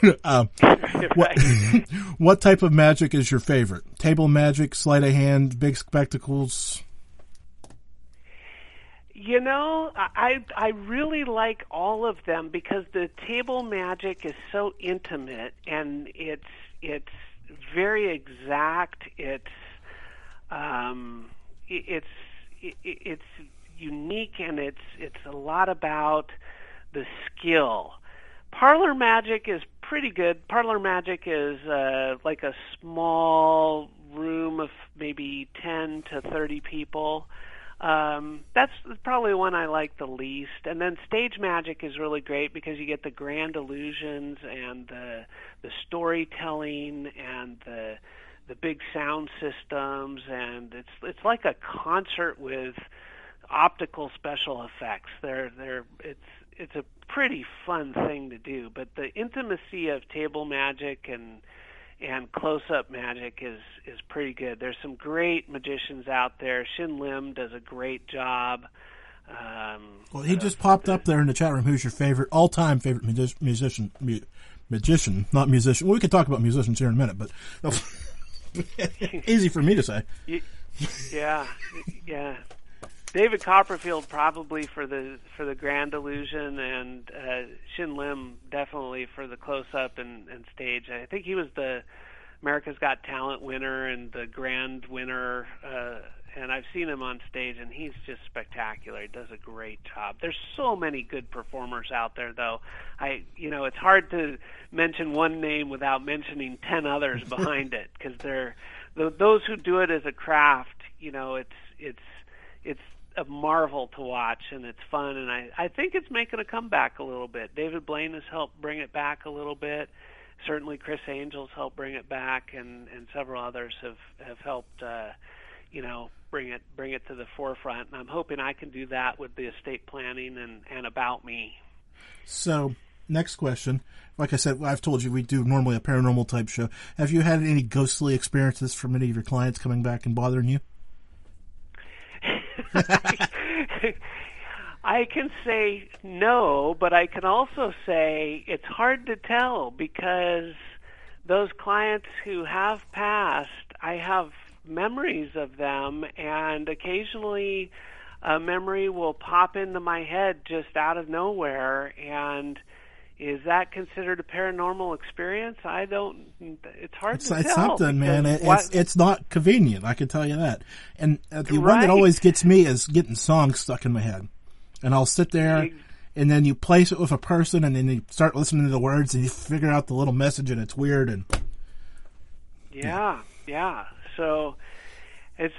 kidding. <laughs> um, what, what type of magic is your favorite? Table magic, sleight of hand, big spectacles? You know, I I really like all of them because the table magic is so intimate and it's it's very exact. It's um, it's it's unique and it's it's a lot about the skill. Parlor magic is pretty good. Parlor magic is uh, like a small room of maybe 10 to 30 people. Um, that's probably one I like the least. And then stage magic is really great because you get the grand illusions and the the storytelling and the the big sound systems and it's it's like a concert with optical special effects. They're they're it's it's a pretty fun thing to do, but the intimacy of table magic and and close-up magic is is pretty good. There's some great magicians out there. Shin Lim does a great job. Um, well, he just popped up there in the chat room. Who's your favorite all-time favorite music, musician? Mu- magician, not musician. Well, we could talk about musicians here in a minute, but <laughs> <laughs> easy for me to say. Yeah, yeah. David Copperfield probably for the for the Grand Illusion, and uh, Shin Lim definitely for the close up and, and stage. I think he was the America's Got Talent winner and the Grand winner. Uh, and I've seen him on stage, and he's just spectacular. He does a great job. There's so many good performers out there, though. I, you know, it's hard to mention one name without mentioning ten others <laughs> behind it, because they're the, those who do it as a craft. You know, it's it's it's a marvel to watch and it's fun and I, I think it's making a comeback a little bit. David Blaine has helped bring it back a little bit. Certainly Criss Angel's helped bring it back and, and several others have, have helped uh, you know, bring it bring it to the forefront. And I'm hoping I can do that with the estate planning and, and about me. So next question. Like I said, I've told you we do normally a paranormal type show. Have you had any ghostly experiences from any of your clients coming back and bothering you? <laughs> I can say no, but I can also say it's hard to tell because those clients who have passed, I have memories of them, and occasionally a memory will pop into my head just out of nowhere and is that considered a paranormal experience? I don't. It's hard it's, to it's tell. something, man. It, it's it's not convenient. I can tell you that. And uh, the one that always gets me is getting songs stuck in my head, and I'll sit there, and then you place it with a person, and then you start listening to the words, and you figure out the little message, and it's weird. And Yeah, yeah. So it's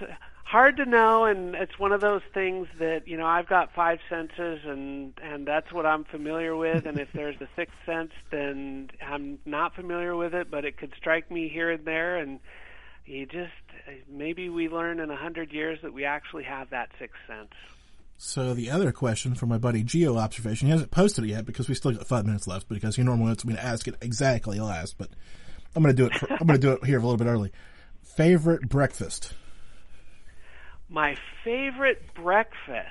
hard to know, and it's one of those things that you know I've got five senses, and and that's what I'm familiar with. And if there's a sixth sense, then I'm not familiar with it, but it could strike me here and there, and you just maybe we learn in a hundred years that we actually have that sixth sense. so the other question from my buddy Geo Observation, he hasn't posted it yet because we still got five minutes left because he normally wants me to ask it exactly last, but I'm gonna do it. For, I'm gonna do it here a little bit early. Favorite breakfast. My favorite breakfast.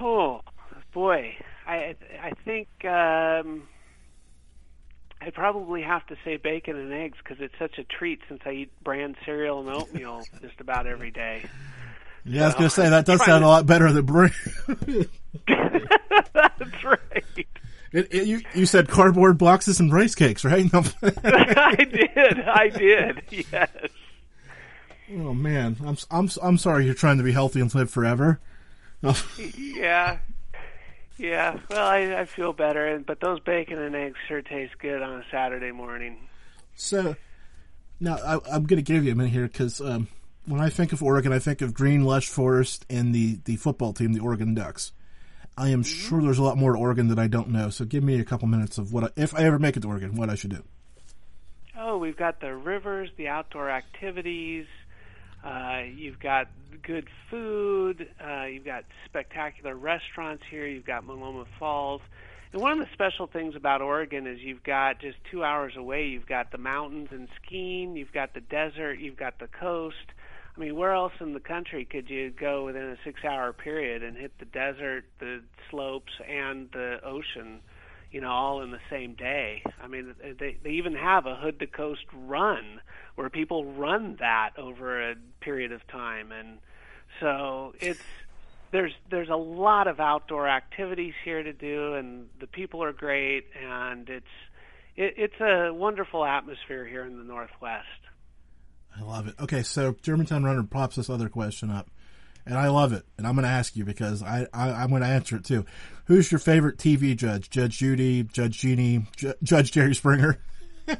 Oh boy, I I think um, I probably have to say bacon and eggs because it's such a treat since I eat bran cereal and oatmeal <laughs> just about every day. Yeah, I was gonna say that does sound to- a lot better than bread. <laughs> That's right. It, it, you, you said cardboard boxes and rice cakes, right? <laughs> I did. I did. Yes. Oh man, I'm I'm I'm sorry. You're trying to be healthy and live forever. Yeah. Yeah. Well, I, I feel better, and but those bacon and eggs sure taste good on a Saturday morning. so now I, I'm going to give you a minute here because um, when I think of Oregon, I think of green lush forest and the the football team, the Oregon Ducks. I am sure there's a lot more to Oregon that I don't know. So give me a couple minutes of what I, if I ever make it to Oregon, what I should do. Oh, we've got the rivers, the outdoor activities. Uh, you've got good food. Uh, you've got spectacular restaurants here. You've got Multnomah Falls. And one of the special things about Oregon is you've got just two hours away, you've got the mountains and skiing, you've got the desert, you've got the coast. I mean, where else in the country could you go within a six hour period and hit the desert, the slopes, and the ocean? You know, all in the same day. I mean, they they even have a hood to coast run where people run that over a period of time, and so it's there's there's a lot of outdoor activities here to do, and the people are great, and it's it, it's a wonderful atmosphere here in the Northwest. I love it. Okay, so Germantown Runner pops this other question up, and I love it. And I'm going to ask you because I, I I'm going to answer it too. Who's your favorite TV judge? Judge Judy, Judge Jeannie, Ju- Judge Jerry Springer? <laughs>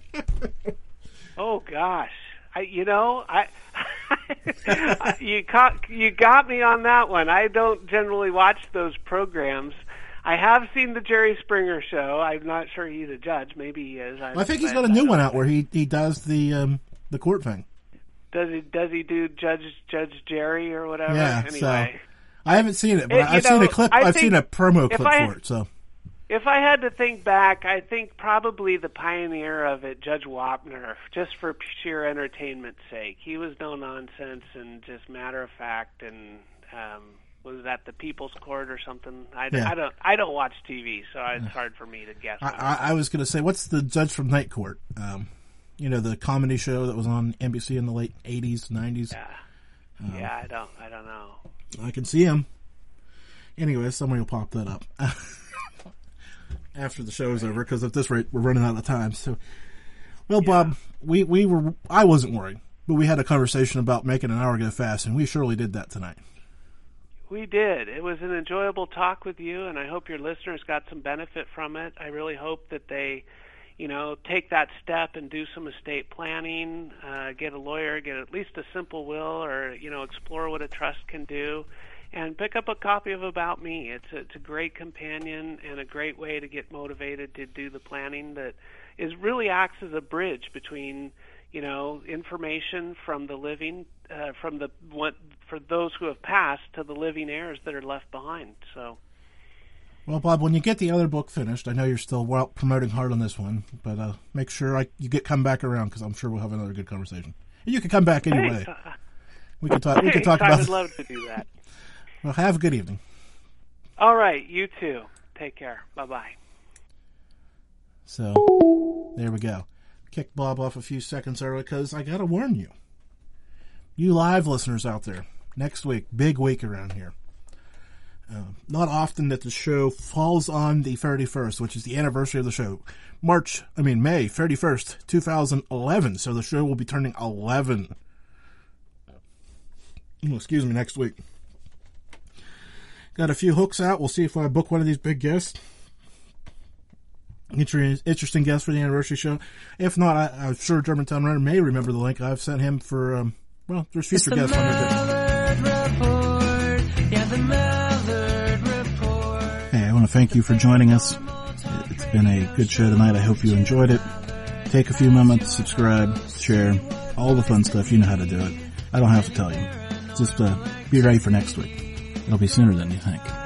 Oh gosh, I you know I <laughs> you caught you got me on that one. I don't generally watch those programs. I have seen the Jerry Springer show. I'm not sure he's a judge. Maybe he is. I think he's got a new one out where he he does the um the court thing. Does he does he do Judge Judge Jerry or whatever? Yeah, so- I haven't seen it, but you I've seen a clip. I I've seen a promo clip I- for it. So if I had to think back, I think probably the pioneer of it, Judge Wapner, just for sheer entertainment's sake. He was no nonsense and just matter of fact, and um, was that the People's Court or something? I, Yeah. I don't I don't watch TV, so it's hard for me to guess. I, I, I was going to say, what's the judge from Night Court? Um, you know, the comedy show that was on NBC in the late '80s, '90s. Yeah. Um, yeah, I don't I don't know. I can see him. Anyway, somebody will pop that up <laughs> after the show's over because at this rate we're running out of time. So, well, Bob, we we were I wasn't worried, but we had a conversation about making an hour go fast, and we surely did that tonight. We did. It was an enjoyable talk with you, and I hope your listeners got some benefit from it. I really hope that they, you know, take that step and do some estate planning, uh, get a lawyer, get at least a simple will, or you know, explore what a trust can do, and pick up a copy of About Me. It's a, it's a great companion and a great way to get motivated to do the planning that is really acts as a bridge between you know information from the living uh, from the what for those who have passed to the living heirs that are left behind so Well, Bob, when you get the other book finished, I know you're still well, promoting hard on this one, but uh, make sure I, you get come back around because I'm sure we'll have another good conversation. And you can come back anyway. Thanks. We can talk. We can Thanks. talk I about. would love to do that <laughs> Well, have a good evening. all right you too take care bye bye So there we go. Kicked Bob off a few seconds early because I got to warn you, you live listeners out there, next week. Big week around here. Uh, not often that the show falls on the 31st, which is the anniversary of the show. March, I mean, May 31st, 2011. So the show will be turning 11. excuse me, next week. Got a few hooks out. We'll see if I book one of these big guests. Interesting guest for the anniversary show. If not, I, am sure Germantown Runner may remember the link I've sent him for. Um, well, there's future guests on there. To thank you for joining us. It's been a good show tonight. I hope you enjoyed it. Take a few moments, subscribe, share, all the fun stuff. You know how to do it. I don't have to tell you. Just uh, be ready for next week. It'll be sooner than you think.